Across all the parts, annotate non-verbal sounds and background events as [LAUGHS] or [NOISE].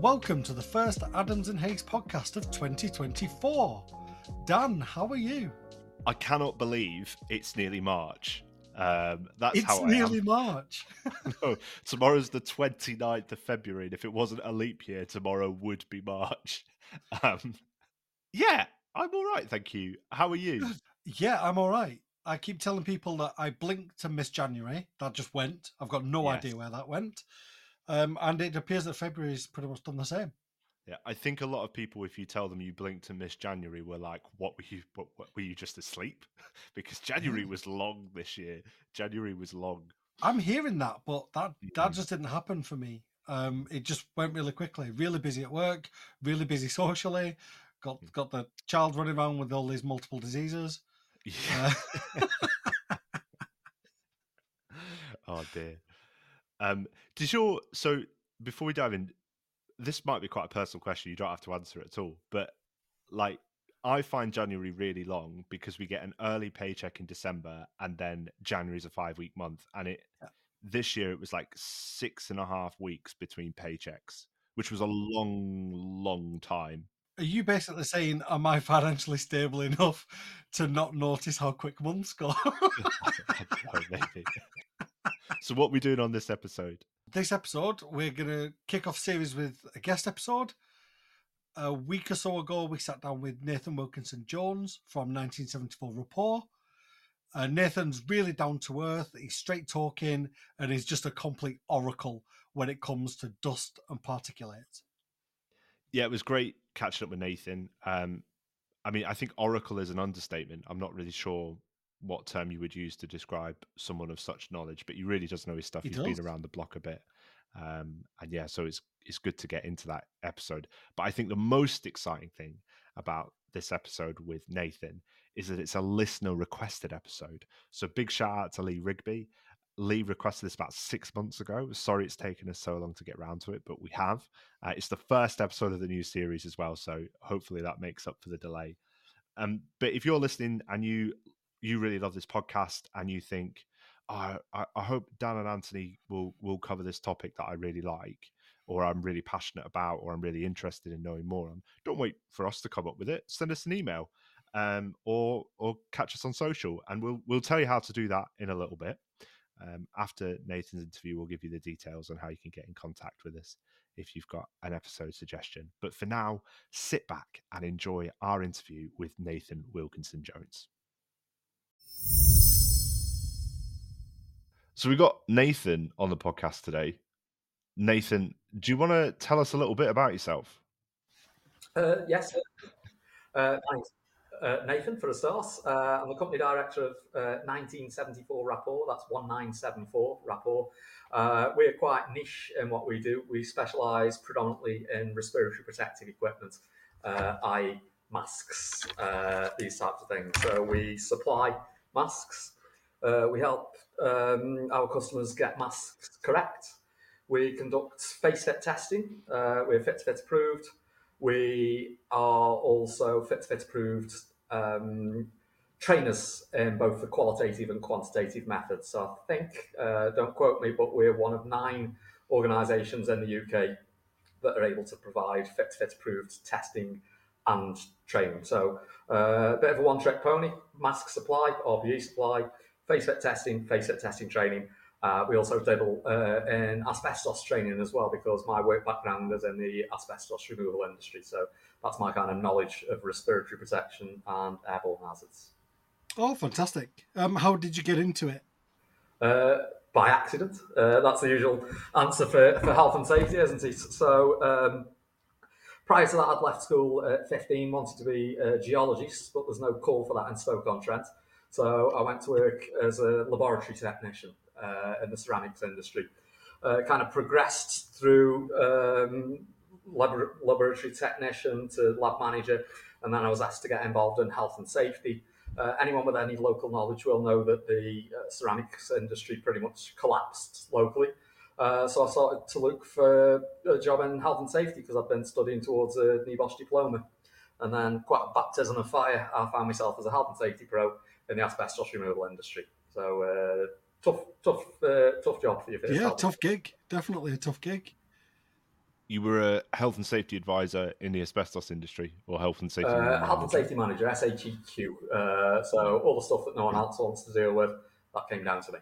welcome to the first Adams and Hayes podcast of 2024. Dan, how are you? I cannot believe it's nearly March. Um, that's it's how nearly. March. [LAUGHS] no, tomorrow's the 29th of February, and if it wasn't a leap year, tomorrow would be March. [LAUGHS] Um, yeah, I'm all right, thank you. How are you? yeah, I'm all right. I keep telling people that I blinked to miss January. That just went. I've got no Yes. idea where that went. Um, and it appears that February's pretty much done the same. Yeah, I think a lot of people, if you tell them you blinked and missed January, were like, "What were you? What, what were you just asleep?" [LAUGHS] because January [LAUGHS] was long this year. January was long. I'm hearing that, but that that Mhm. just didn't happen for me. Um, it just went really quickly. Really busy at work, really busy socially. Got Mm. got the child running around with all these multiple diseases. [LAUGHS] Yeah. oh dear. Um, does your so before we dive in, this might be quite a personal question. You don't have to answer it at all, but like I find January really long because we get an early paycheck in December, and then January's a five week month, and it this year it was like six and a half weeks between paychecks, which was a long, long time. Are you basically saying, am I financially stable enough to not notice how quick months go? Know, [LAUGHS] [LAUGHS] maybe. So what we doing on this episode? this episode, we're going to kick off series with a guest episode. A week or so ago, we sat down with Nathan Wilkinson Jones from 1974 Rapport. Uh, Nathan's really down to earth, he's straight talking, and he's just a complete oracle when it comes to dust and particulates. yeah, it was great catching up with Nathan. Um, I mean, I think Oracle is an understatement. I'm not really sure what term you would use to describe someone of such knowledge, but he really does know his stuff. He He's does. been around the block a bit, um, and yeah, so it's it's good to get into that episode. But I think the most exciting thing about this episode with Nathan is that it's a listener requested episode. So big shout out to Lee Rigby. Lee requested this about six months ago. Sorry it's taken us so long to get around to it, but we have. Uh, it's the first episode of the new series as well, so hopefully that makes up for the delay. Um, but if you're listening and you you really love this podcast and you think, I, I hope Dan and Anthony will will cover this topic that I really like, or I'm really passionate about, or I'm really interested in knowing more on, don't wait for us to come up with it. Send us an email, um, or or catch us on social, and we'll we'll tell you how to do that in a little bit. Um, after Nathan's interview, we'll give you the details on how you can get in contact with us if you've got an episode suggestion. But for now, sit back and enjoy our interview with Nathan Wilkinson Jones. So we got Nathan on the podcast today. Nathan, do you want to tell us a little bit about yourself? Uh, yes. Uh, thanks. Uh, Nathan, for a start. Uh, I'm the company director of uh, 1974 Rapport. That's 1974 Rapport. Uh, we're quite niche in what we do. We specialise predominantly in respiratory protective equipment, uh, i.e., masks, uh, these types of things. So we supply masks. Uh, we help um, our customers get masks correct. We conduct face fit testing. Uh, we're Fit2Fit approved. We are also Fit2Fit approved um, trainers in both the qualitative and quantitative methods. So I think, uh, don't quote me, but we're one of nine organisations in the UK that are able to provide Fit2Fit approved testing and training. So uh, a bit of a one trick pony mask supply, RPE supply, face fit testing, face fit testing training. Uh, we also dabble uh, in asbestos training as well because my work background is in the asbestos removal industry. So that's my kind of knowledge of respiratory protection and airborne hazards. Oh, fantastic. Um, how did you get into it? Uh, by accident. Uh, that's the usual answer for, for health and safety, isn't it? So um, prior to that, I'd left school at 15, wanted to be a geologist, but there's no call for that in Stoke-on-Trent. So I went to work as a laboratory technician uh, in the ceramics industry. Uh, kind of progressed through um, lab- laboratory technician to lab manager, and then I was asked to get involved in health and safety. Uh, anyone with any local knowledge will know that the uh, ceramics industry pretty much collapsed locally. Uh, so I started to look for a job in health and safety because I've been studying towards a NEBOSH diploma. And then, quite a baptism of fire, I found myself as a health and safety pro in the asbestos removal industry. So uh, tough, tough, uh, tough job for you. Yeah, tough gig. Definitely a tough gig. you were a health and safety advisor in the asbestos industry, or health and safety. Uh, health and safety manager, SHEQ. Uh, so all the stuff that no one else wants to deal with, that came down to me.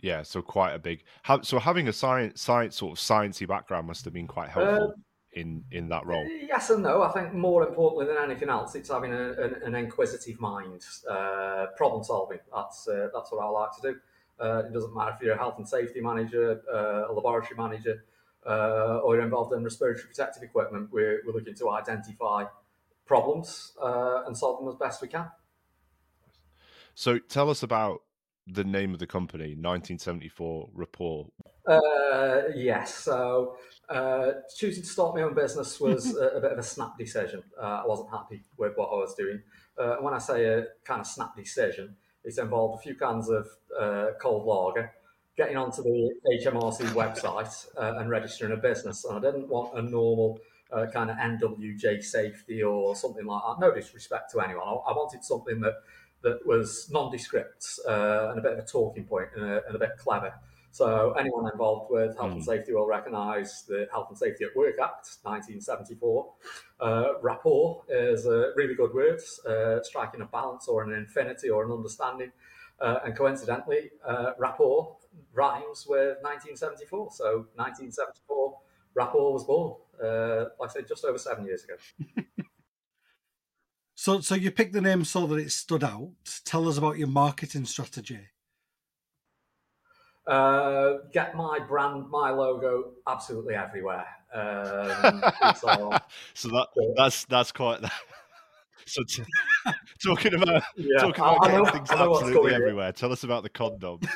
Yeah, so quite a big. So having a science, science sort of sciencey background must have been quite helpful. Uh, in in that role? Yes and no. I think more importantly than anything else, it's having a, an, an, inquisitive mind, uh, problem solving. That's uh, that's what I like to do. Uh, it doesn't matter if you're a health and safety manager, uh, a laboratory manager, uh, or you're involved in respiratory protective equipment. We're, we're looking to identify problems uh, and solve them as best we can. So tell us about the name of the company, 1974 Rapport. Uh, yes. So uh, choosing to start my own business was [LAUGHS] a, a bit of a snap decision. Uh, I wasn't happy with what I was doing. Uh, when I say a kind of snap decision, it involved a few cans of uh, cold lager, getting onto the HMRC website uh, and registering a business. And I didn't want a normal kind of NWJ safety or something like that. No disrespect to anyone. I, I wanted something that that was nondescript uh, and a bit of a talking point and a, and a bit clever. So anyone involved with health mm. and hmm. safety will recognise the Health and Safety at Work Act, 1974. Uh, rapport is a really good word, uh, striking a balance or an infinity or an understanding. Uh, and coincidentally, uh, rapport rhymes with 1974. So 1974, rapport was born, uh, like I said, just over seven years ago. [LAUGHS] So, so you picked the name so that it stood out. Tell us about your marketing strategy. Uh, get my brand, my logo, absolutely everywhere. Um, all, [LAUGHS] so that that's that's quite. [LAUGHS] so t- [LAUGHS] talking about yeah, talking about getting things absolutely everywhere. Tell us about the condoms.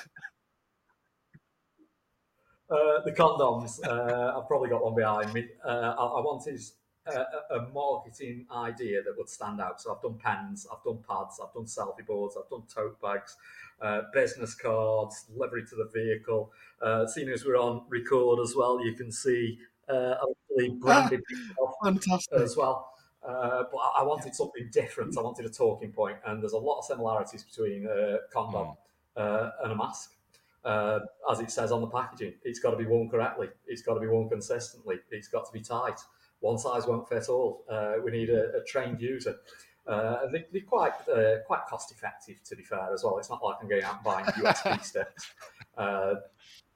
Uh, the condoms. Uh, I've probably got one behind me. Uh, I, I wanted a, a, marketing idea that would stand out. So I've done pens, I've done pads, I've done selfie boards, I've done tote bags, uh, business cards, livery to the vehicle. Uh, seeing as we're on record as well, you can see uh, [LAUGHS] branded Fantastic. as well. Uh, but I wanted something different. I wanted a talking point, and there's a lot of similarities between a condom mm. uh, and a mask. Uh, as it says on the packaging, it's got to be worn correctly. It's got to be worn consistently. It's got to be tight one size won't fit all. Uh, we need a, a trained user. Uh, they, are quite uh, quite cost effective, to be fair, as well. It's not like I'm going out and buying USB [LAUGHS] sticks uh,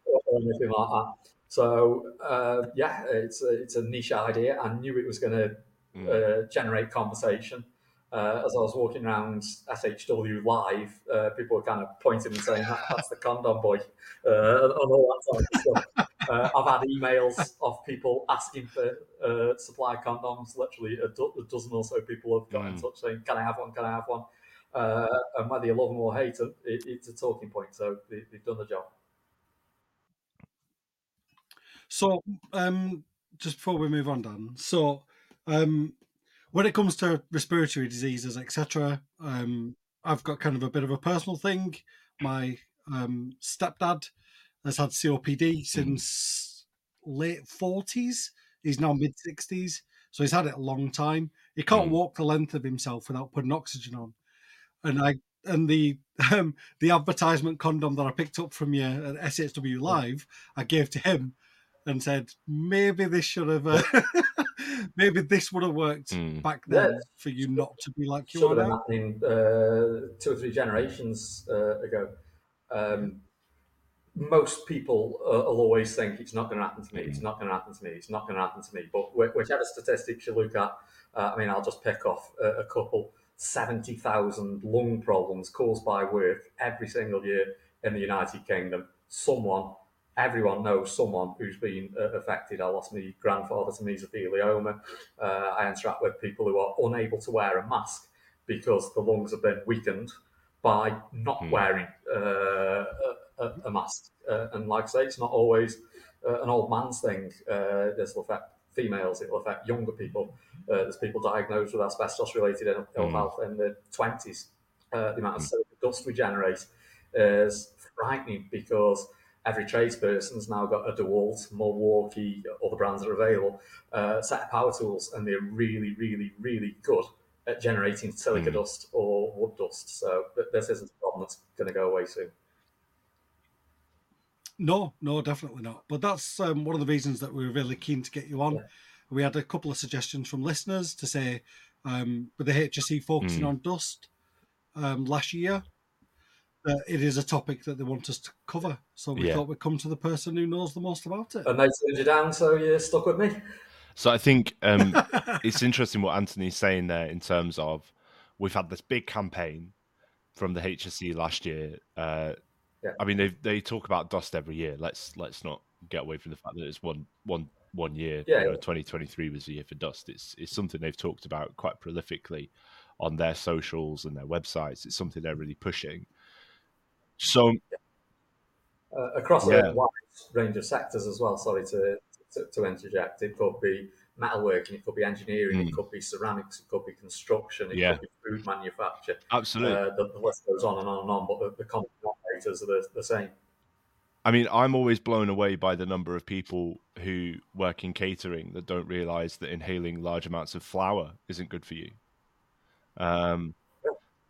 or anything like that. So uh, yeah, it's a, it's a niche idea. I knew it was going to mm. generate conversation uh, as I was walking around SHW live, uh, people were kind of pointing and saying, that, "That's the condom boy," uh, and all that type of stuff. Uh, I've had emails of people asking for uh, supply condoms. Literally, a, do- a, dozen or so people have got mm. in touch saying, "Can I have one? Can I have one?" Uh, and whether you love them or hate them, it, it's a talking point. So they, have done the job. So, um, just before we move on, Dan. So, um, when it comes to respiratory diseases, etc., um, I've got kind of a bit of a personal thing. My um, stepdad has had COPD hmm. since late forties. He's now mid sixties, so he's had it a long time. He can't mm. walk the length of himself without putting oxygen on. And I and the [LAUGHS] um, the advertisement condom that I picked up from you at SHW Live, I gave to him and said maybe this should have uh, [LAUGHS] maybe this would have worked mm. back then yeah. for you not to be like you are have happening uh, two or three generations uh, ago. Um, most people uh, will always think it's not going to happen to me. It's not going to happen to me. It's not going to happen to me. But whichever statistics you look at, uh, I mean, I'll just pick off a, a couple. 70,000 lung problems caused by work every single year in the United Kingdom. Someone everyone knows someone who's been uh, affected. I lost my grandfather to mesothelioma. Uh, I interact with people who are unable to wear a mask because the lungs have been weakened by not mm. wearing uh, a, a, mask. Uh, and like I say, it's not always uh, an old man's thing. Uh, this will affect females, it will affect younger people. there's people diagnosed with asbestos related ill, mm. health in the 20s. the amount of mm. dust we generate is frightening because every tradesperson's now got a DeWalt, Milwaukee, other brands that are available, uh, set of power tools, and they're really, really, really good at generating silica mm. dust or wood dust. So this isn't a problem that's going to go away soon. No, no, definitely not. But that's um, one of the reasons that we were really keen to get you on. Yeah. We had a couple of suggestions from listeners to say, um, with the HSE focusing Mm. on dust um, last year, that it is a topic that they want us to cover. So we Yeah. thought we'd come to the person who knows the most about it. And they turned you down, so you're stuck with me. So I think um, [LAUGHS] it's interesting what Anthony's saying there in terms of we've had this big campaign from the HSE last year. Uh, Yeah. I mean, they they talk about dust every year. Let's let's not get away from the fact that it's one one one year. Yeah, you know, yeah. 2023 was the year for dust. It's it's something they've talked about quite prolifically on their socials and their websites. It's something they're really pushing. So uh, across Yeah. a wide range of sectors as well. Sorry to, to, to interject. It could be metalworking, it could be engineering, Mm. it could be ceramics, it could be construction, it Yeah. could be food manufacture. absolutely. Uh, the, the list goes on and on and on, but the, the common denominators are the, the same. I mean, I'm always blown away by the number of people who work in catering that don't realize that inhaling large amounts of flour isn't good for you. Um,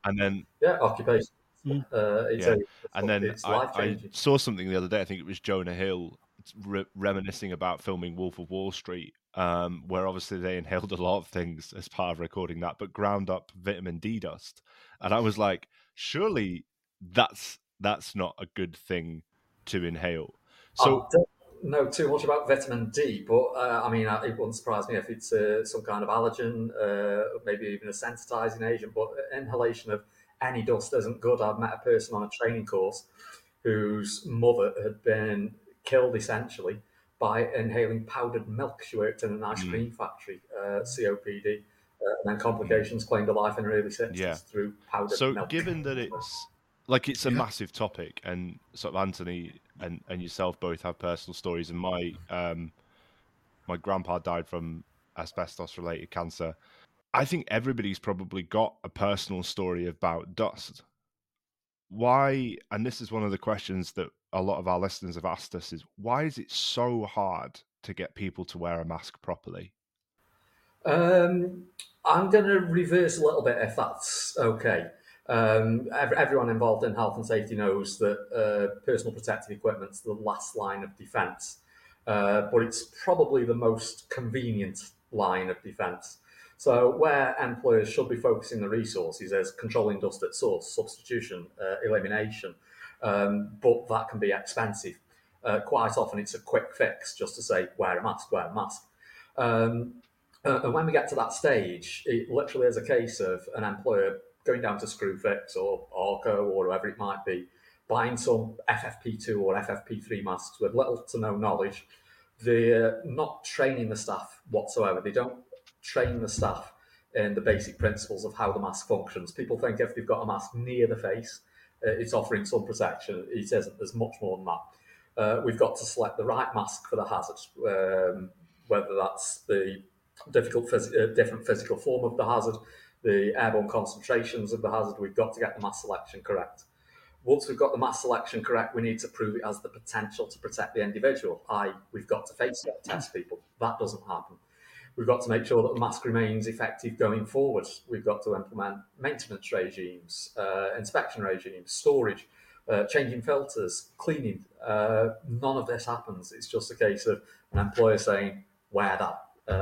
and then, Yeah, occupation. Mm. Uh, it's Yeah. a, and then I, life I changing. saw something the other day. I think it was Jonah Hill re- reminiscing about filming Wolf of Wall Street, um, where obviously they inhaled a lot of things as part of recording that, but ground up vitamin D dust. And I was like, surely that's that's not a good thing to inhale. So I don't know too much about vitamin D, but uh, I mean, uh, it wouldn't surprise me if it's uh, some kind of allergen, uh, maybe even a sensitizing agent. But inhalation of any dust isn't good. I've met a person on a training course whose mother had been killed essentially by inhaling powdered milk. She worked in an ice Mm. cream factory, uh, COPD, uh, and then complications claimed her life in her early 60s Yeah. through powdered so milk. So, given that [LAUGHS] it's like it's a Yeah. massive topic and sort of anthony and, and yourself both have personal stories and my um my grandpa died from asbestos related cancer i think everybody's probably got a personal story about dust why and this is one of the questions that a lot of our listeners have asked us is why is it so hard to get people to wear a mask properly Um, I'm going to reverse a little bit if that's okay. Um, ev- everyone involved in health and safety knows that uh, personal protective equipment is the last line of defence, uh, but it's probably the most convenient line of defence. So, where employers should be focusing the resources is controlling dust at source, substitution, uh, elimination, um, but that can be expensive. Uh, quite often, it's a quick fix just to say, wear a mask, wear a mask. Um, uh, and when we get to that stage, it literally is a case of an employer going down to Screwfix or Arco or whoever it might be, buying some FFP2 or FFP3 masks with little to no knowledge. They're not training the staff whatsoever. They don't train the staff in the basic principles of how the mask functions. People think if they've got a mask near the face, uh, it's offering some protection. It isn't. There's much more than that. Uh, we've got to select the right mask for the hazard, um, whether that's the difficult, phys- uh, different physical form of the hazard, the airborne concentrations of the hazard. We've got to get the mass selection correct. Once we've got the mass selection correct, we need to prove it has the potential to protect the individual. I, we've got to face it, test people. That doesn't happen. We've got to make sure that the mask remains effective going forward. We've got to implement maintenance regimes, uh, inspection regimes, storage, uh, changing filters, cleaning. Uh, none of this happens. It's just a case of an employer saying, wear that.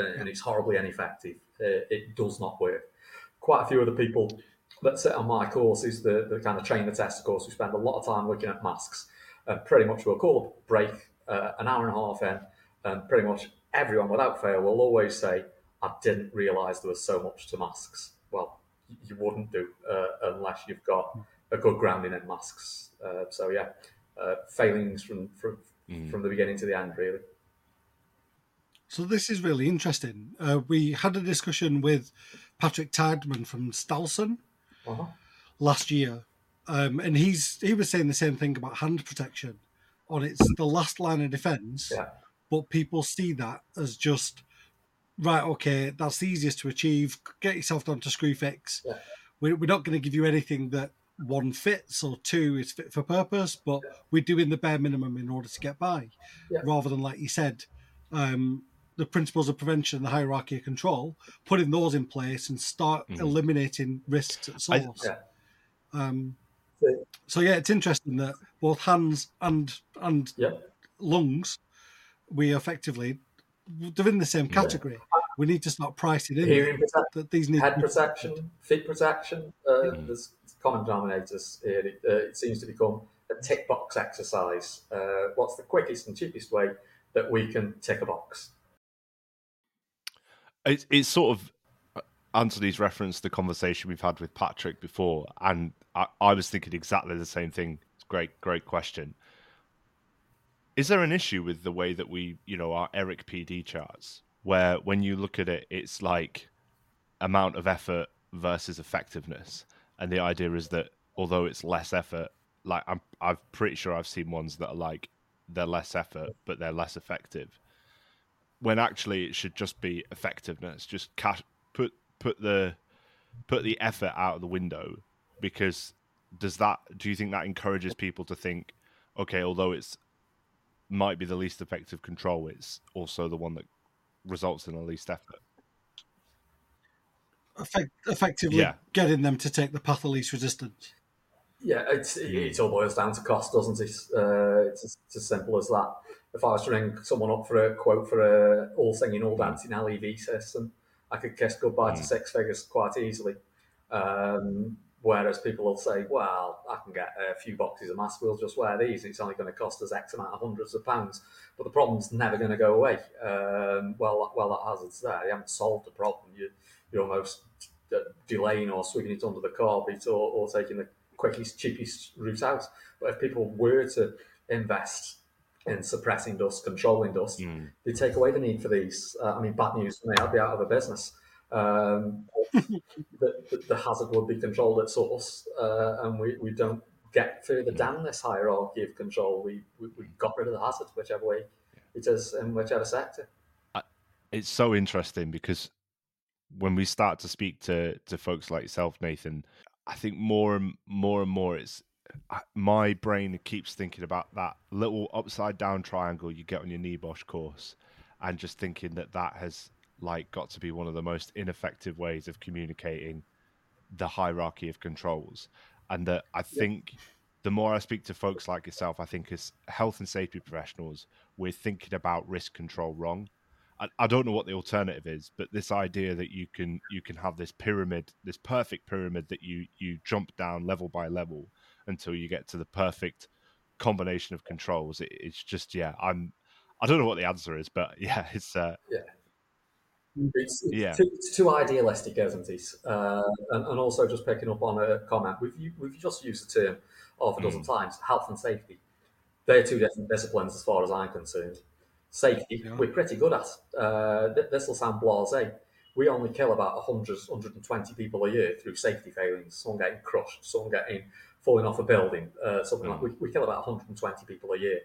Uh, and it's horribly ineffective. Uh, it does not work. Quite a few of the people that sit on my courses, the, the kind of train the test course, we spend a lot of time looking at masks. And pretty much we'll call a break uh, an hour and a half in, and pretty much everyone without fail will always say, I didn't realise there was so much to masks. Well, you wouldn't do uh, unless you've got a good grounding in masks. Uh, so yeah, uh, failings from, from Mm. from the beginning to the end, really. So this is really interesting. Uh, we had a discussion with Patrick Tideman from Stalson Uh-huh. last year, um, and he's he was saying the same thing about hand protection. On it's the last line of defence, Yeah. but people see that as just right. Okay, that's the easiest to achieve. Get yourself down to Screwfix. Yeah. We're, we're not going to give you anything that one fits or two is fit for purpose, but we're doing the bare minimum in order to get by, Yeah. rather than like you said, um, the principles of prevention and the hierarchy of control, putting those in place and start Mhm. eliminating risks at I- source. Yeah. Um, So yeah, it's interesting that both hands and and Yeah. lungs, we effectively they're in the same category. We need to start pricing in Hearing protection, that these need head to be- protection, feet protection. Uh, There's common denominators here. It, uh, it seems to become a tick box exercise. Uh, what's the quickest and cheapest way that we can tick a box? It's it's sort of uh, Anthony's referenced the conversation we've had with Patrick before, and I, I was thinking exactly the same thing. It's great, great question. Is there an issue with the way that we, you know, our ERIC PD charts, where when you look at it, it's like amount of effort versus effectiveness, and the idea is that although it's less effort, like I'm, I'm pretty sure I've seen ones that are like they're less effort but they're less effective when actually it should just be effectiveness. Just cash, put put the put the effort out of the window because does that do you think that encourages people to think okay although it's might be the least effective control it's also the one that results in the least effort effect, effectively Yeah. getting them to take the path of least resistance. Yeah, it's, it, it all boils down to cost, doesn't it? Uh, it's, as, it's as simple as that. If I was to ring someone up for a quote for a all singing, all dancing LEV system, I could kiss goodbye to six figures quite easily. Um, whereas people will say, "Well, I can get a few boxes of masks. We'll just wear these. It's only going to cost us X amount of hundreds of pounds." But the problem's never going to go away. Um, well, well, that hazard's there. You haven't solved the problem. You, you're almost uh, delaying or sweeping it under the carpet or, or taking the quickest, cheapest route out. But if people were to invest in suppressing dust, controlling dust, they take away the need for these. Uh, I mean, bad news for me, I'd be out of a business. Um, [LAUGHS] the, the, the hazard would be controlled at source, uh, and we, we don't get further down this hierarchy of control. We, we, we got rid of the hazard, whichever way it is, in whichever sector. it's so interesting because when we start to speak to to folks like yourself nathan i think more and more and more it's my brain keeps thinking about that little upside down triangle you get on your NEBOSH course and just thinking that that has like got to be one of the most ineffective ways of communicating the hierarchy of controls. And that i think the more i speak to folks like yourself i think as health and safety professionals we're thinking about risk control wrong. I, I don't know what the alternative is, but this idea that you can you can have this pyramid, this perfect pyramid that you you jump down level by level until you get to the perfect combination of controls. It, it's just yeah, I'm I don't know what the answer is, but [LAUGHS] yeah, it's uh, It's, it's, Yeah. too, it's too idealistic, isn't it? Uh, and, and also, just picking up on a comment, we've, we've just used the term half a Mm. dozen times health and safety. They're two different disciplines as far as I'm concerned. Safety, Yeah. we're pretty good at. Uh, th- this will sound blase. We only kill about 100, 120 people a year through safety failings. Someone getting crushed, someone getting falling off a building, uh, something like we, we kill about 120 people a year.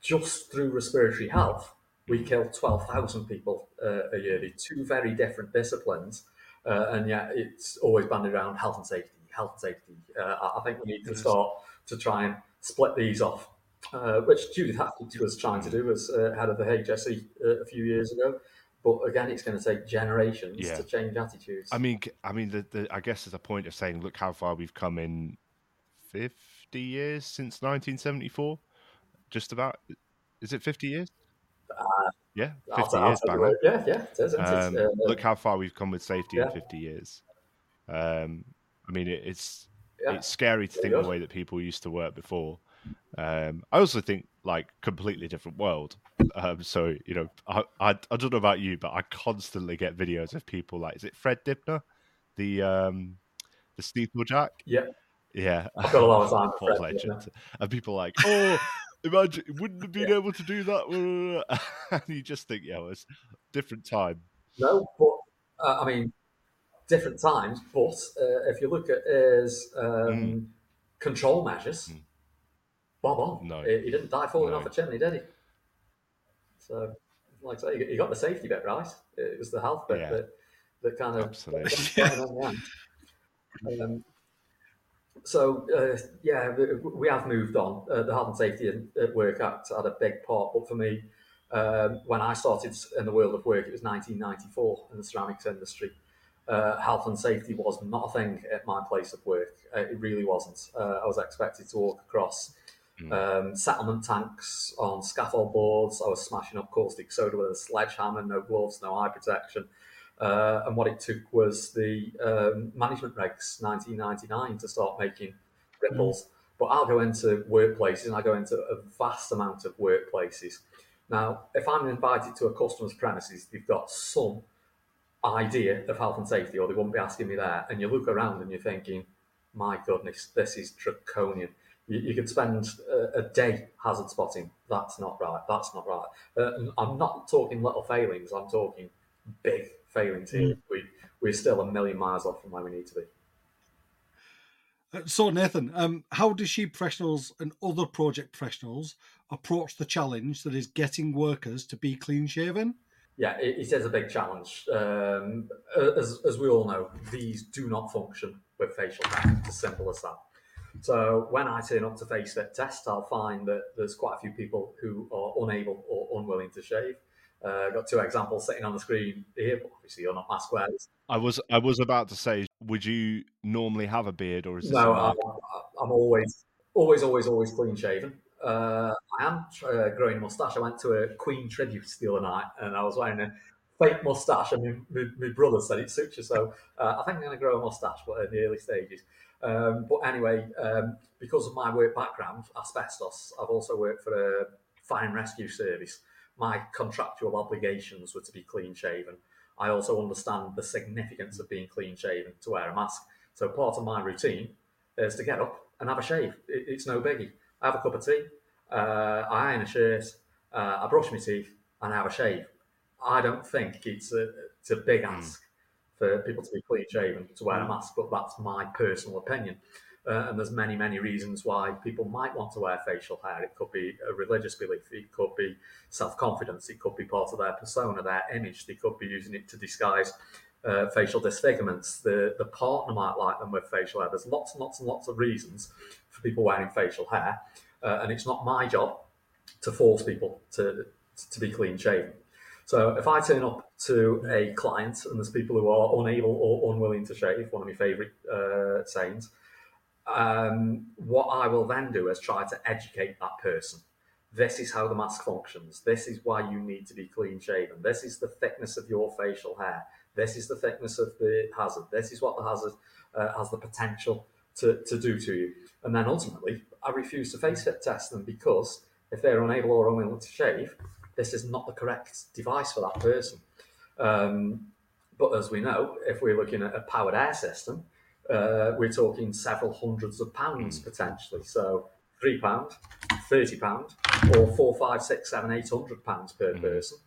Just through respiratory health, we kill 12,000 people uh, a year. They're two very different disciplines, uh, and yet it's always banded around health and safety, health and safety. Uh, I, think we need to start to try and split these off, uh, which Judith Hackitt was trying to do as uh, head of the HSE uh, a few years ago. But again, it's going to take generations Yeah. to change attitudes. I mean, I mean, the, the I guess there's a point of saying, look how far we've come in fifty years since 1974. Just about, is it 50 years? yeah, 50 I'll, I'll years. take bang the on. word. Yeah, yeah, it is. Um. Uh, look how far we've come with safety yeah. in 50 years. Um, I mean, it, it's yeah. it's scary to think the way that people used to work before. Um, I also think like completely different world. Um, so you know, I, I I don't know about you, but I constantly get videos of people like, is it Fred Dibnah, the um, the steeplejack? yeah. Yeah, I've got a lot of [LAUGHS] time for a Fred Dibnah. And people like, oh, imagine wouldn't have been able to do that. [LAUGHS] and you just think, yeah, it was different time. No, but uh, I mean, different times. But uh, if you look at his um, control measures, Mm. bob on. No. he, he didn't die falling No. off a chimney, did he? So, like I say, he- he got the safety bit right. It was the health bit Yeah. that, that kind of Absolutely. [LAUGHS] um, so uh, yeah, we- have moved on. Uh, the Health and Safety and- at Work Act had a big part, but for me, um, when I started in the world of work, it was 1994 in the ceramics industry, uh, health and safety was not a thing at my place of work. Uh, it really wasn't. Uh, I was expected to walk across um, settlement tanks on scaffold boards. I was smashing up caustic soda with a sledgehammer, no gloves, no eye protection. Uh, and what it took was the um, management regs 1999 to start making ripples. Mm. But I'll go into workplaces and I go into a vast amount of workplaces. Now, if I'm invited to a customer's premises, they've got some idea of health and safety, or they won't be asking me there. And you look around and you're thinking, my goodness, this is draconian. You, you could spend a, a, day hazard spotting. That's not right. That's not right. Uh, I'm not talking little failings. I'm talking big failings team. Mm. We, we're still a million miles off from where we need to be. Uh, so, Nathan, um, how do sheep professionals and other project professionals approach the challenge that is getting workers to be clean shaven? Yeah, it, it is a big challenge. Um, as, as we all know, these do not function with facial hair. It's as simple as that. So when I turn up to face fit test, I'll find that there's quite a few people who are unable or unwilling to shave. Uh, got two examples sitting on the screen here, but obviously you're not mask wearers. I was I was about to say, would you normally have a beard or is this no? I'm, I'm, always always always always clean shaven. Uh, I am uh, growing a mustache. I went to a Queen tribute the other night, and I was wearing a fake mustache, and my, brother said it suits you. So uh, I think I'm going to grow a mustache, but in the early stages. Um, but anyway, um, because of my work background, asbestos, I've also worked for a fire and rescue service my contractual obligations were to be clean shaven. I also understand the significance of being clean shaven to wear a mask. So part of my routine is to get up and have a shave. it's no biggie. I have a cup of tea, uh, I iron a shirt, uh, I brush my teeth, and I have a shave. I don't think it's a, it's a big hmm. ask for people to be clean shaven to wear a mask, but that's my personal opinion. Uh, and there's many, many reasons why people might want to wear facial hair. It could be a religious belief, it could be self confidence, it could be part of their persona, their image, they could be using it to disguise uh, facial disfigurements. The, the partner might like them with facial hair. There's lots and lots and lots of reasons for people wearing facial hair, uh, and it's not my job to force people to, to be clean shaven. So if I turn up to a client and there's people who are unable or unwilling to shave, one of my favourite uh, sayings, um, what I will then do is try to educate that person. This is how the mask functions. This is why you need to be clean shaven. This is the thickness of your facial hair. This is the thickness of the hazard. This is what the hazard uh, has the potential to, to do to you. And then ultimately, I refuse to face fit test them because if they're unable or unwilling to shave, this is not the correct device for that person. Um, but as we know, if we're looking at a powered air system, uh, we're talking several hundreds of pounds hmm. potentially. So three pound, thirty pound, or four, five, six, seven, eight hundred pounds per mm. person.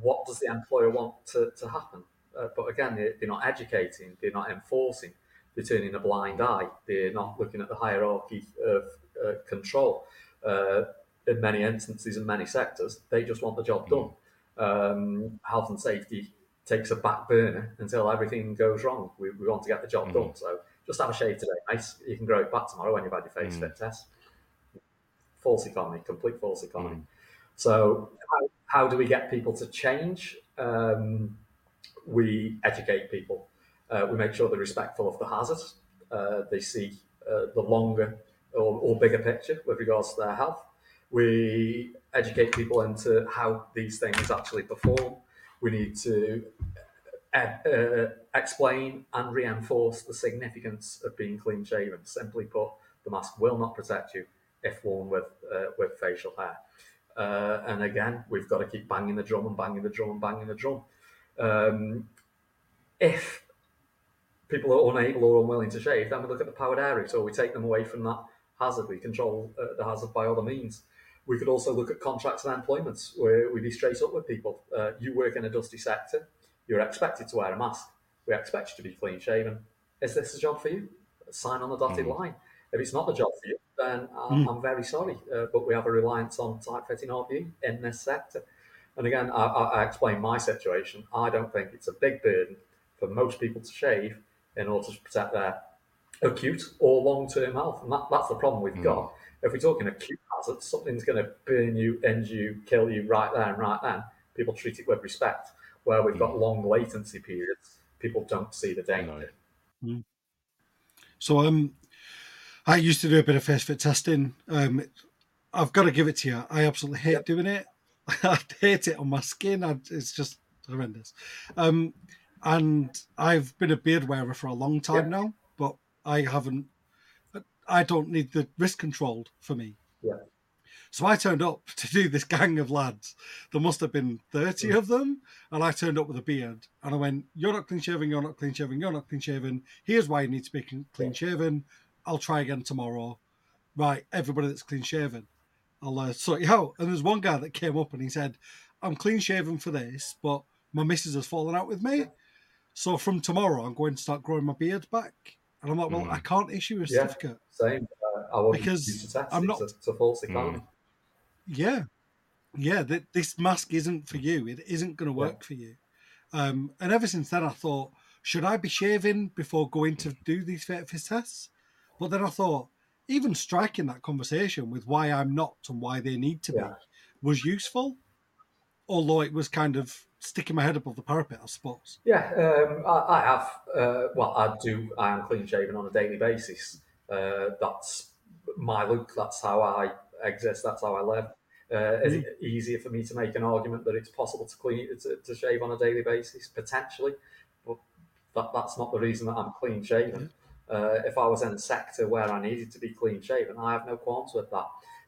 What does the employer want to, to happen? Uh, but again, they're, they're, not educating, they're not enforcing, they're turning a blind eye, they're not looking at the hierarchy of uh, control. Uh, in many instances, in many sectors, they just want the job done. Hmm. Um, health and safety takes a back burner until everything goes wrong. We, we want to get the job mm-hmm. done. So just have a shave today, mate. You can grow it back tomorrow when you've had your face mm-hmm. fit test. False economy, complete false economy. Mm-hmm. So how, how, do we get people to change? Um, we educate people. Uh, we make sure they're respectful of the hazards. Uh, they see uh, the longer or, or bigger picture with regards to their health. We educate people into how these things actually perform we need to uh, uh, explain and reinforce the significance of being clean shaven. Simply put, the mask will not protect you if worn with uh, with facial hair. Uh, and again, we've got to keep banging the drum and banging the drum and banging the drum. Um, if people are unable or unwilling to shave, then we look at the powered area, so we take them away from that hazard. We control uh, the hazard by other means. We could also look at contracts and employments where we'd be straight up with people. Uh, you work in a dusty sector, you're expected to wear a mask. We expect you to be clean shaven. Is this a job for you? Sign on the dotted mm. line. If it's not the job for you, then I'm, mm. I'm very sorry, uh, but we have a reliance on tight fitting RPE in this sector. And again, I, I, explain my situation. I don't think it's a big burden for most people to shave in order to protect their acute or long term health. And that, that's the problem we've mm. got. If we're talking acute hazard, something's going to burn you, end you, kill you right there and right then. People treat it with respect. Where we've got mm. long latency periods, people don't see the danger. No. So um, I used to do a bit of face fit testing. Um, I've got to give it to you. I absolutely hate Yep. doing it. [LAUGHS] I hate it on my skin. I, it's just horrendous. Um, and I've been a beard wearer for a long time Yeah. now, but I haven't. I don't need the risk controlled for me. Yeah. So I turned up [LAUGHS] to do this gang of lads. There must have been 30 Mm. of them. And I turned up with a beard. And I went, You're not clean shaven, you're not clean shaven, you're not clean shaven. Here's why you need to be clean shaven. I'll try again tomorrow. Right, everybody that's clean shaven, I'll uh, sort you out. And there's one guy that came up and he said, I'm clean shaven for this, but my missus has fallen out with me. So from tomorrow, I'm going to start growing my beard back. And I'm like, Well, Mm. I can't issue a Yeah. certificate. Same. Uh, I wouldn't Because use. I'm not- a, it's a false economy. Yeah, yeah. Th- this mask isn't for you. It isn't going to Yeah. work for you. Um, and ever since then, I thought, should I be shaving before going to do these fit fizz tests? But then I thought, even striking that conversation with why I'm not and why they need to Yeah. be was useful, although it was kind of sticking my head above the parapet, I suppose. Yeah, um, I, I have. Uh, well, I do. I am clean shaven on a daily basis. Uh, that's my look. That's how I exist. That's how I live. Uh, is it easier for me to make an argument that it's possible to clean to, to shave on a daily basis? Potentially, but that, that's not the reason that I'm clean shaven. Uh, if I was in a sector where I needed to be clean shaven, I have no qualms with that.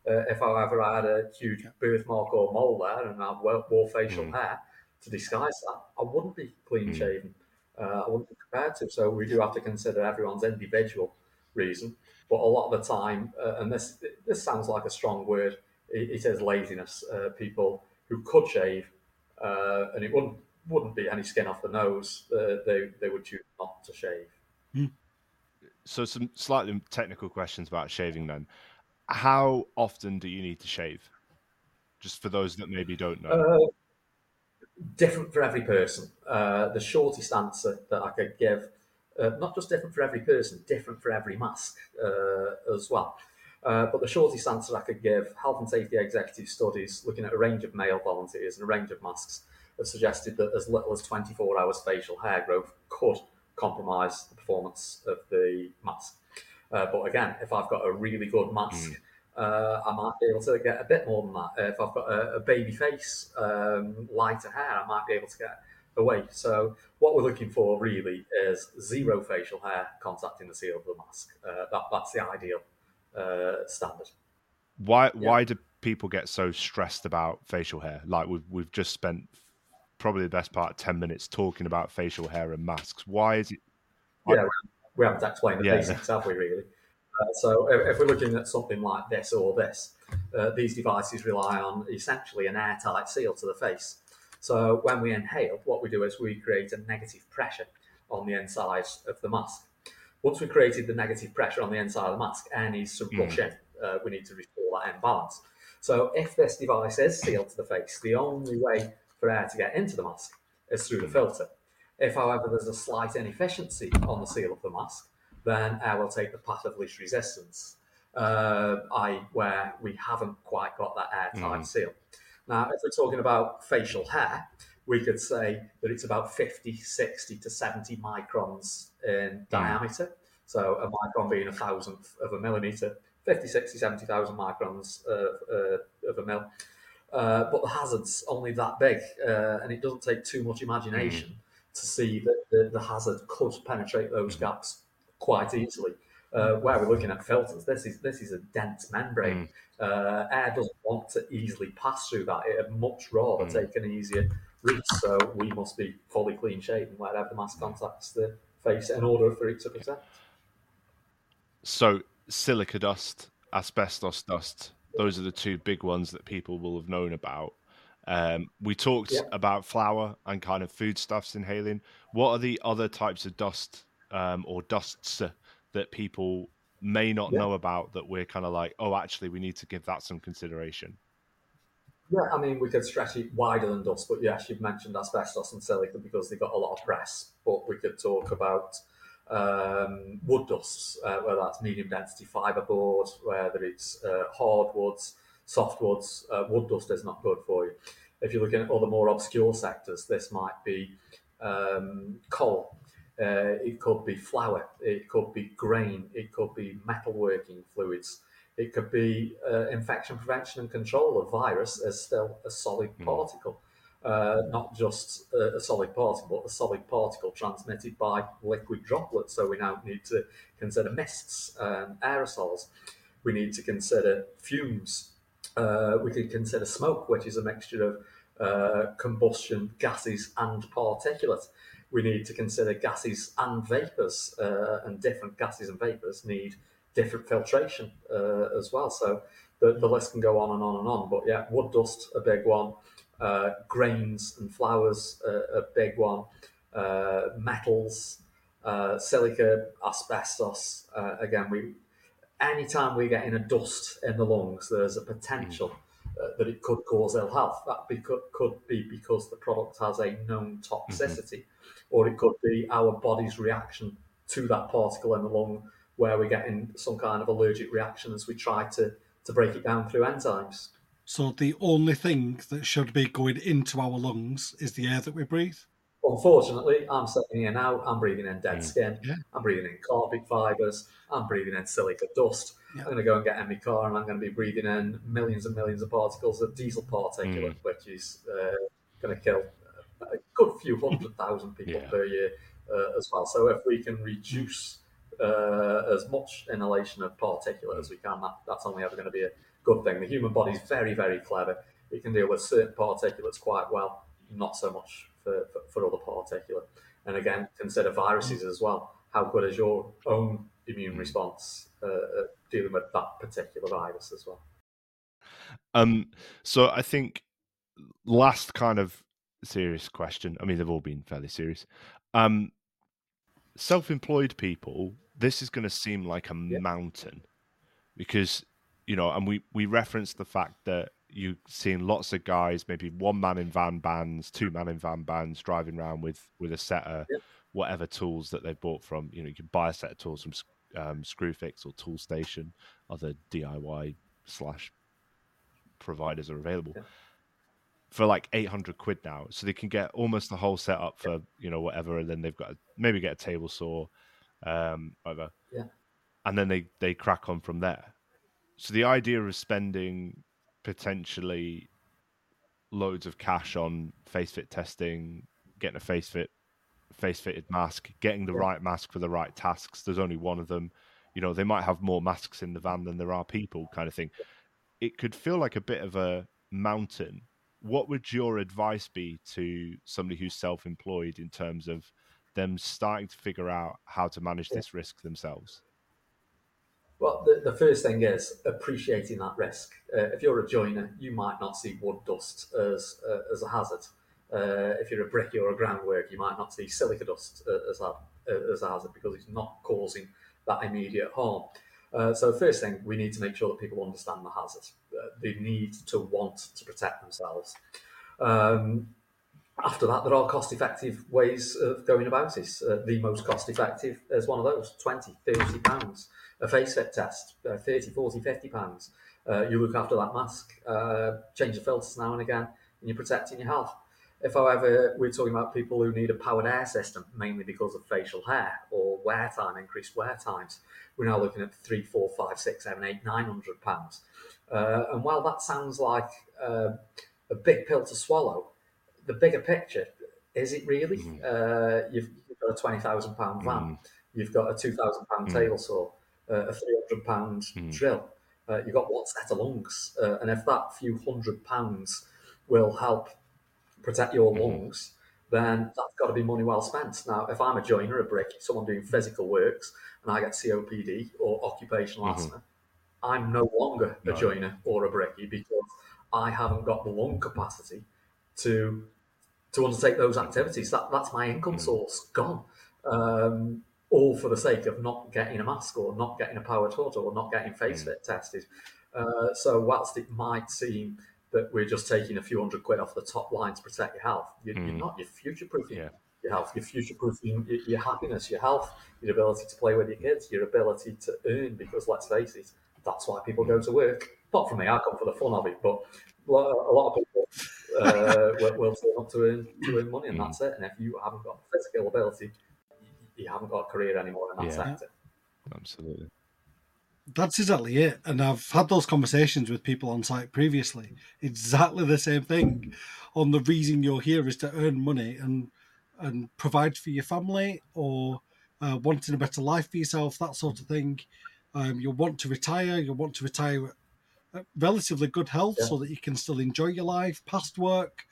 Uh, if, I ever had a huge birthmark or mole there and I wore, wore facial Mm. hair to disguise that, I wouldn't be clean Mm. shaven. Uh, I wouldn't be prepared to. So we do have to consider everyone's individual reason. But a lot of the time, uh, and this this sounds like a strong word, it, it is laziness. Uh, people who could shave, uh, and it wouldn't wouldn't be any skin off the nose, uh, they they would choose not to shave. So some slightly technical questions about shaving then. How often do you need to shave? Just for those that maybe don't know. Uh, different for every person. Uh, the shortest answer that I could give, uh, not just different for every person, different for every mask uh, as well. Uh, but the shortest answer I could give, health and safety executive studies looking at a range of male volunteers and a range of masks have suggested that as little as 24 hours facial hair growth could compromise the performance of the mask. Uh, but again, if I've got a really good mask, uh, I might be able to get a bit more than that. If I've got a, a baby face, um, lighter hair, I might be able to get away. So what we're looking for really is zero facial hair contacting the seal of the mask. Uh, that, that's the ideal uh, standard. Why Yeah. why do people get so stressed about facial hair? Like we've we've just spent probably the best part of ten minutes talking about facial hair and masks. Why is it Yeah, we haven't explained the Yeah. basics, have we, really? Uh, so if, if we're looking at something like this or this, uh, these devices rely on essentially an airtight seal to the face. So when we inhale, what we do is we create a negative pressure on the inside of the mask. Once we've created the negative pressure on the inside of the mask, air needs to Mm. rush in. Uh, we need to restore that imbalance. So if this device is sealed to the face, the only way for air to get into the mask is through the filter. If, however, there's a slight inefficiency on the seal of the mask, then air will take the path of least resistance, uh, i.e., where we haven't quite got that airtight Mhm. seal. Now, if we're talking about facial hair, we could say that it's about 50, 60 to 70 microns in diameter. So a micron being a thousandth of a millimeter, 50, 60, 70,000 microns of, uh, of a mil. Uh, but the hazard's only that big, uh, and it doesn't take too much imagination to see that the, the hazard could penetrate those gaps quite easily. Uh, where we're looking at filters, this is this is a dense membrane. Uh, air doesn't want to easily pass through that. It'd much rather Mm. take an easier route. So we must be fully clean shaven wherever the mask contacts the face in order for it to protect. so silica dust, asbestos dust, those are the two big ones that people will have known about. Um, we talked Yeah. about flour and kind of foodstuffs inhaling. What are the other types of dust um, or dusts that people may not Yeah. know about that we're kind of like, oh, actually, we need to give that some consideration? Yeah, I mean, we could stretch it wider than dust, but yes, you've mentioned asbestos and silica because they got a lot of press. But we could talk about um, wood dusts, uh, whether that's medium density fiberboard, whether it's uh, hardwoods, softwoods. Uh, wood dust is not good for you. If you're looking at other more obscure sectors, this might be um, coal. Uh, it could be flour, it could be grain, it could be metalworking fluids, it could be uh, infection prevention and control of virus as still a solid Mm. particle. Uh, not just a, a solid particle, but a solid particle transmitted by liquid droplets. So we now need to consider mists, um, aerosols. We need to consider fumes. Uh, we could consider smoke, which is a mixture of uh, combustion, gases, and particulate. We need to consider gases and vapors, uh, and different gases and vapors need different filtration uh, as well. So the, the list can go on and on and on. But yeah, wood dust, a big one. Uh, grains and flours, uh, a big one. Metals, silica, asbestos. Again, we anytime we get in a dust in the lungs, there's a potential uh, that it could cause ill health. That be, could, could be because the product has a known toxicity, or it could be our body's reaction to that particle in the lung, where we're getting some kind of allergic reaction as we try to, to break it down through enzymes. So the only thing that should be going into our lungs is the air that we breathe. Unfortunately, I'm sitting here now, I'm breathing in dead Mm. skin, Yeah. I'm breathing in carpet fibres, I'm breathing in silica dust. Yeah. I'm going to go and get in my car and I'm going to be breathing in millions and millions of particles of diesel particulate, Mm. which is uh, going to kill a good few [LAUGHS] hundred thousand people Yeah. per year uh, as well. So if we can reduce uh, as much inhalation of particulate as we can, that, that's only ever going to be a good thing. The human body is very, very clever. It can deal with certain particulates quite well, not so much for, for, for other particulate. And again, consider viruses as well. How good is your own immune response uh, uh, dealing with that particular virus as well? Um, so I think last kind of serious question. I mean, they've all been fairly serious. Um, self-employed people, this is going to seem like a Yeah. mountain because you know, and we we referenced the fact that you're seen lots of guys, maybe one man in van bands, two man in van bands, driving around with with a set of Yeah. whatever tools that they've bought from. You know, you can buy a set of tools from um, Screwfix or Toolstation, other DIY slash providers are available Yeah. for like 800 quid now so they can get almost the whole setup for you know whatever and then they've got to maybe get a table saw um whatever Yeah. and then they they crack on from there so the idea of spending potentially loads of cash on face fit testing getting a face fit face fitted mask getting the Yeah. right mask for the right tasks. There's only one of them. You know they might have more masks in the van than there are people kind of thing. It could feel like a bit of a mountain. What would your advice be to somebody who's self-employed in terms of them starting to figure out how to manage Yeah. this risk themselves Well, the, the first thing is appreciating that risk. Uh, if you're a joiner, you might not see wood dust as uh, as a hazard. Uh, if you're a brickie or a groundwork, you might not see silica dust uh, as a uh, as a hazard because it's not causing that immediate harm. Uh, so, first thing, we need to make sure that people understand the hazard. They need to want to protect themselves. Um, after that, there are cost effective ways of going about it. Uh, the most cost effective is one of those 20, 30 pounds. A face fit test, uh, 30, 40, 50 pounds. Uh, you look after that mask, uh, change the filters now and again, and you're protecting your health. If, however, we're talking about people who need a powered air system, mainly because of facial hair or wear time, increased wear times, we're now looking at three, four, five, six, seven, eight, nine hundred pounds. Uh, and while that sounds like uh, a big pill to swallow, the bigger picture is it really? Mhm. Uh, you've, you've got a twenty thousand pound van, Mm, you've got a two thousand pound Mm. table saw, uh, a three hundred pound Mm. drill. Uh, you've got one set of lungs, uh, and if that few hundred pounds will help protect your Mhm. lungs, then that's got to be money well spent. Now, if I'm a joiner, a brick, someone doing physical works, and I get COPD or occupational Mhm. asthma, I'm no longer a No. joiner or a brickie because I haven't got the lung capacity to to undertake those activities. That that's my income Mm. source gone. Um, all for the sake of not getting a mask or not getting a power hood or not getting face Mm. fit tested. Uh, so whilst it might seem that we're just taking a few hundred quid off the top line to protect your health, you're, you're Mm. not. You're future proofing Yeah. your health. You're future proofing your, your happiness, your health, your ability to play with your kids, your ability to earn. Because let's face it, that's why people go to work. Not for me, I come for the fun of it, but a lot of people uh, will, will turn up to earn to earn money, and Mm. that's it. And if you haven't got the physical ability, you haven't got a career anymore in that Yeah. sector. Absolutely. That's exactly it. And I've had those conversations with people on site previously. Exactly the same thing. On the reason you're here is to earn money and and provide for your family or uh, wanting a better life for yourself, that sort of thing. Um, you want to retire. you'll want to retire at relatively good health Yeah. so that you can still enjoy your life past work.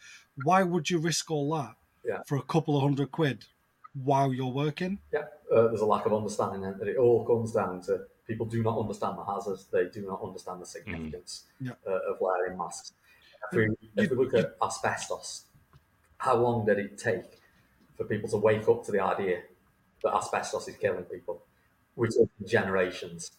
Why would you risk all that Yeah. for a couple of hundred quid while you're working? Yeah, uh, there's a lack of understanding, and that it all comes down to people do not understand the hazards. They do not understand the significance Yeah. uh, of wearing masks. If we, You- if we look at asbestos, how long did it take for people to wake up to the idea that asbestos is killing people? We're talking generations.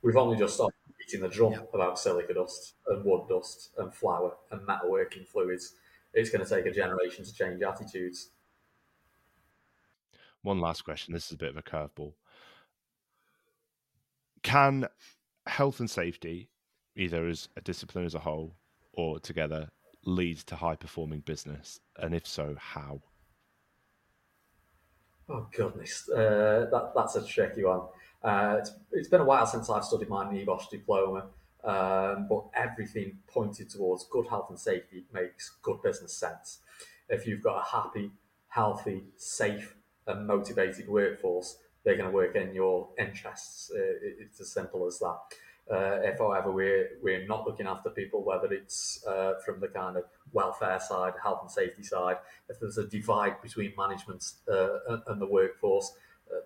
We've only just started beating the drum Yeah. about silica dust and wood dust and flour and metalworking fluids. It's going to take a generation to change attitudes. One last question. This is a bit of a curveball. Can health and safety, either as a discipline as a whole or together, lead to high performing business? And if so, how? Oh goodness, uh, that that's a tricky one. Uh, it's, it's been a while since I've studied my NEBOSH diploma, um, but everything pointed towards good health and safety makes good business sense. If you've got a happy, healthy, safe, and motivated workforce, they're going to work in your interests. Uh, it- it's as simple as that. Uh, if, however, we're we're not looking after people, whether it's uh, from the kind of welfare side, health and safety side, if there's a divide between management uh, and, the workforce,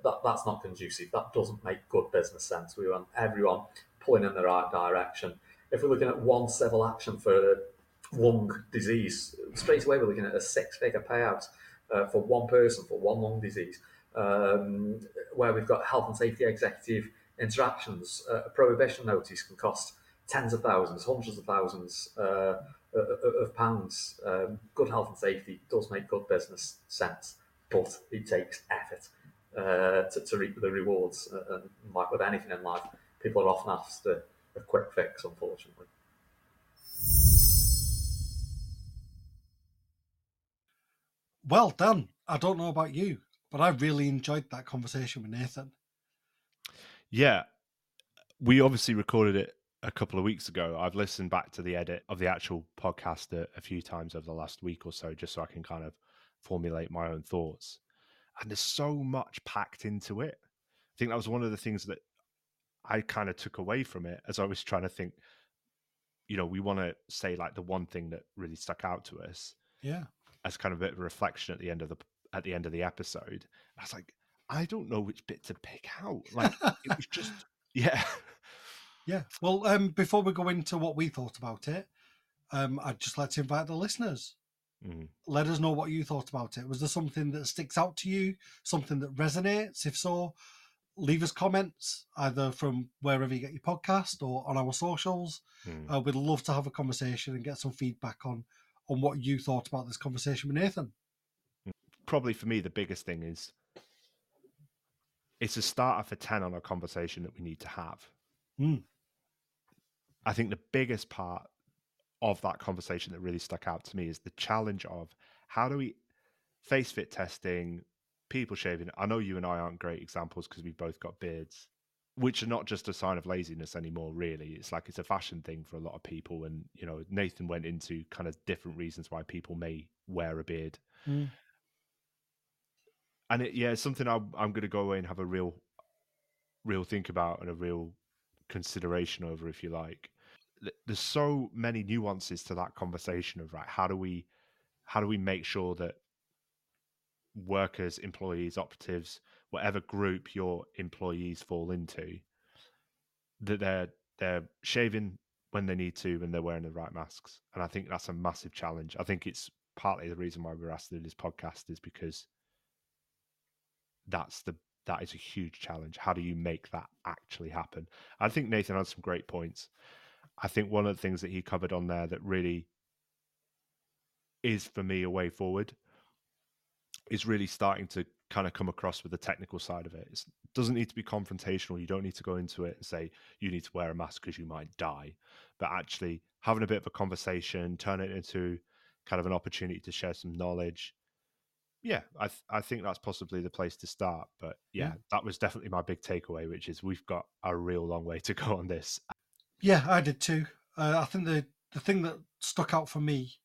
that that's not conducive. That doesn't make good business sense. We want everyone pulling in the right direction. If we're looking at one civil action for lung disease, straight away we're looking at a six-figure payout uh, for one person for one lung disease. Um, where we've got health and safety executive interactions, uh, a prohibition notice can cost tens of thousands, hundreds of thousands uh, of of pounds. Um, good health and safety does make good business sense, but it takes effort uh, to, to reap the rewards. Uh, And like with anything in life, people are often after a quick fix, unfortunately. Well done. I don't know about you, but I really enjoyed that conversation with Nathan. Yeah. We obviously recorded it a couple of weeks ago. I've listened back to the edit of the actual podcast a, a few times over the last week or so, just so I can kind of formulate my own thoughts. And there's so much packed into it. I think that was one of the things that I kind of took away from it as I was trying to think, you know, we want to say like the one thing that really stuck out to us Yeah. as kind of a bit of a reflection at the end of the at the end of the episode. I was like, I don't know which bit to pick out. Like it was just [LAUGHS] yeah. [LAUGHS] Yeah. Well, um, before we go into what we thought about it, um, I'd just like to invite the listeners. Mhm. Let us know what you thought about it. Was there something that sticks out to you? Something that resonates? If so, leave us comments either from wherever you get your podcast or on our socials. Mm. Uh, we'd love to have a conversation and get some feedback on on what you thought about this conversation with Nathan. Probably for me the biggest thing is it's a starter for 10 on a conversation that we need to have. Mm. I think the biggest part of that conversation that really stuck out to me is the challenge of how do we face fit testing, people shaving. I know you and I aren't great examples because we've both got beards, which are not just a sign of laziness anymore, really. It's like it's a fashion thing for a lot of people. And, you know, Nathan went into kind of different reasons why people may wear a beard. Mm. And it, yeah, it's something I'm, I'm going to go away and have a real, real think about and a real consideration over, if you like. Th- There's so many nuances to that conversation of right. How do we, how do we make sure that workers, employees, operatives, whatever group your employees fall into, that they're they're shaving when they need to and they're wearing the right masks. And I think that's a massive challenge. I think it's partly the reason why we're asked to do this podcast is because that's the that is a huge challenge. How do you make that actually happen? I think Nathan had some great points. I think one of the things that he covered on there that really is for me a way forward is really starting to kind of come across with the technical side of it. It doesn't need to be confrontational. You don't need to go into it and say you need to wear a mask because you might die, but actually having a bit of a conversation, turn it into kind of an opportunity to share some knowledge, yeah, I th- I think that's possibly the place to start. But yeah, Yeah. that was definitely my big takeaway, which is we've got a real long way to go on this. Yeah, I did too. Uh, I think the the thing that stuck out for me,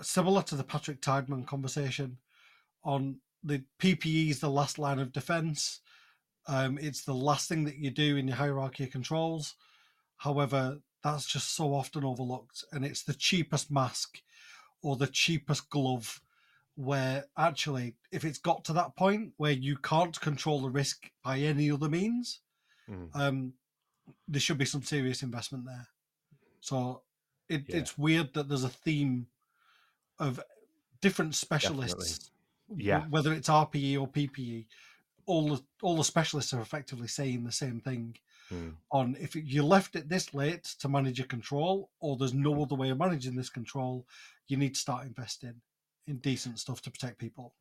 similar to the Patrick Tideman conversation, on the PPE is the last line of defense. Um, it's the last thing that you do in your hierarchy of controls. However, that's just so often overlooked, and it's the cheapest mask or the cheapest glove. Where actually, if it's got to that point where you can't control the risk by any other means, Mm. um, there should be some serious investment there. So it, Yeah. it's weird that there's a theme of different specialists, w- Yeah. whether it's RPE or PPE. All the all the specialists are effectively saying the same thing. Mm. On if you left it this late to manage your control, or there's no other way of managing this control, you need to start investing in decent stuff to protect people.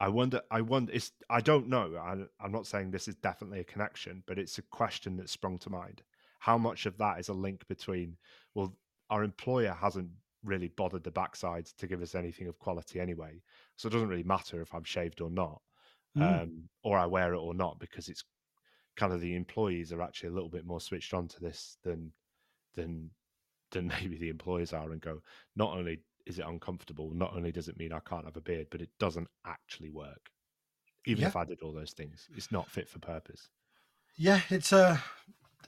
I wonder. I wonder. It's. I don't know. I, I'm not saying this is definitely a connection, but it's a question that sprung to mind. How much of that is a link between? Well, our employer hasn't really bothered the backside to give us anything of quality anyway, so it doesn't really matter if I'm shaved or not, Mm. um, or I wear it or not, because it's kind of the employees are actually a little bit more switched on to this than than than [LAUGHS] maybe the employers are, and go. Not only is it uncomfortable, not only does it mean I can't have a beard, but it doesn't actually work. Even Yeah. if I did all those things, it's not fit for purpose. Yeah, it's a,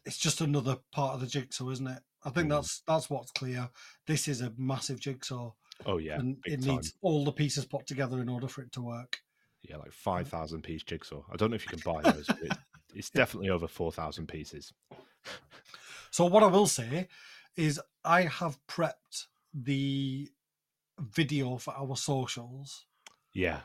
it's just another part of the jigsaw, isn't it? I think Mm. that's that's what's clear. This is a massive jigsaw, Oh yeah, and it time. needs all the pieces put together in order for it to work. yeah, like five thousand piece jigsaw. I don't know if you can buy [LAUGHS] those, but it, it's definitely over four thousand pieces. So what I will say is I have prepped the video for our socials, Yeah,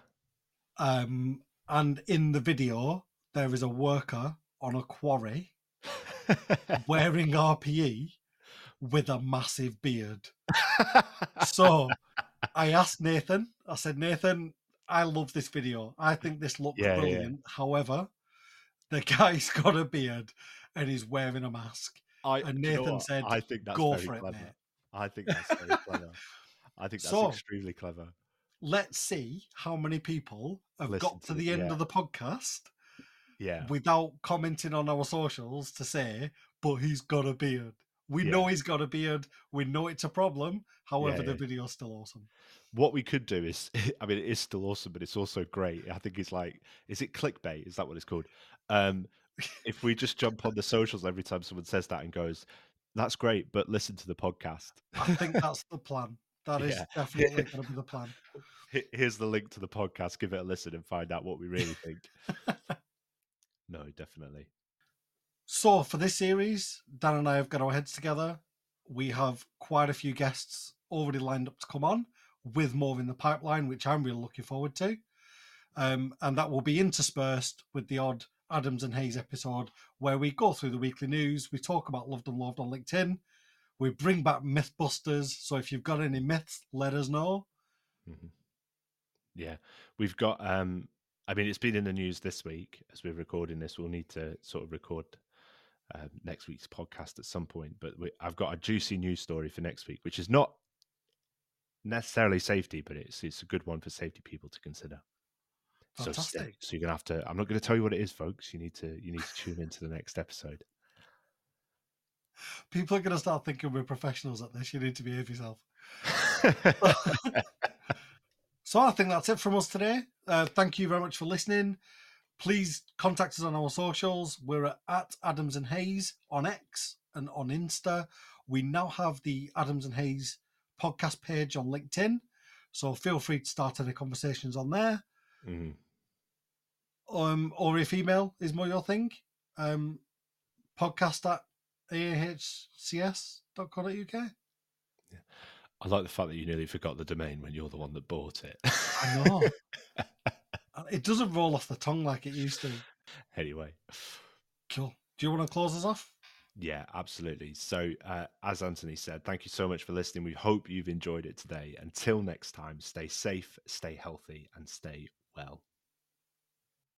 um, and in the video there is a worker on a quarry [LAUGHS] wearing RPE with a massive beard. [LAUGHS] so I asked Nathan, I said, Nathan, I love this video. I think this looks Yeah, yeah. brilliant. However, the guy's [LAUGHS] got a beard and he's wearing a mask. I, And do you know Nathan said, I think that's Go very for it, mate. I think that's very clever. I think that's So- extremely clever. Let's see how many people have Listen got to to it, the end yeah. of the podcast Yeah, without commenting on our socials to say, but he's got a beard. We Yeah. know he's got a beard. We know it's a problem. However, the yeah. video's still awesome. what we could do is, [LAUGHS] I mean, it is still awesome, but it's also great. I think it's like, is it clickbait? Is that what it's called? Um, if we just jump on the socials every time someone says that and goes, "That's great," but listen to the podcast. I think that's the plan. That is Yeah. definitely going to be the plan. [LAUGHS] Here's the link to the podcast. Give it a listen and find out what we really think. [LAUGHS] no, definitely. So for this series, Dan and I have got our heads together. We have quite a few guests already lined up to come on, with more in the pipeline, which I'm really looking forward to. Um, and that will be interspersed with the odd Adams and Hayes episode where we go through the weekly news, we talk about Loved and Loved on LinkedIn, we bring back Mythbusters. So if you've got any myths, let us know. Mhm. Yeah, we've got. um I mean, it's been in the news this week as we're recording this. We'll need to sort of record um, next week's podcast at some point. But we, I've got a juicy news story for next week, which is not necessarily safety, but it's it's a good one for safety people to consider. So. Fantastic. So you're gonna have to. I'm not going to tell you what it is, folks. You need to. You need to tune into the next episode. People are going to start thinking we're professionals at this. You need to behave yourself. [LAUGHS] So I think that's it from us today. Uh, thank you very much for listening. Please contact us on our socials. We're at, Adams and Hayes on X and on Insta. We now have the Adams and Hayes podcast page on LinkedIn. So feel free to start any conversations on there. Mhm. Um, or if email is more your thing, um, podcast at ahcs.co.uk. I like the fact that you nearly forgot the domain when you're the one that bought it. I know. it doesn't roll off the tongue like it used to. [LAUGHS] anyway. Cool. Do you want to close us off? Yeah, absolutely. So, uh, as Anthony said, thank you so much for listening. We hope you've enjoyed it today. Until next time, stay safe, stay healthy, and stay well.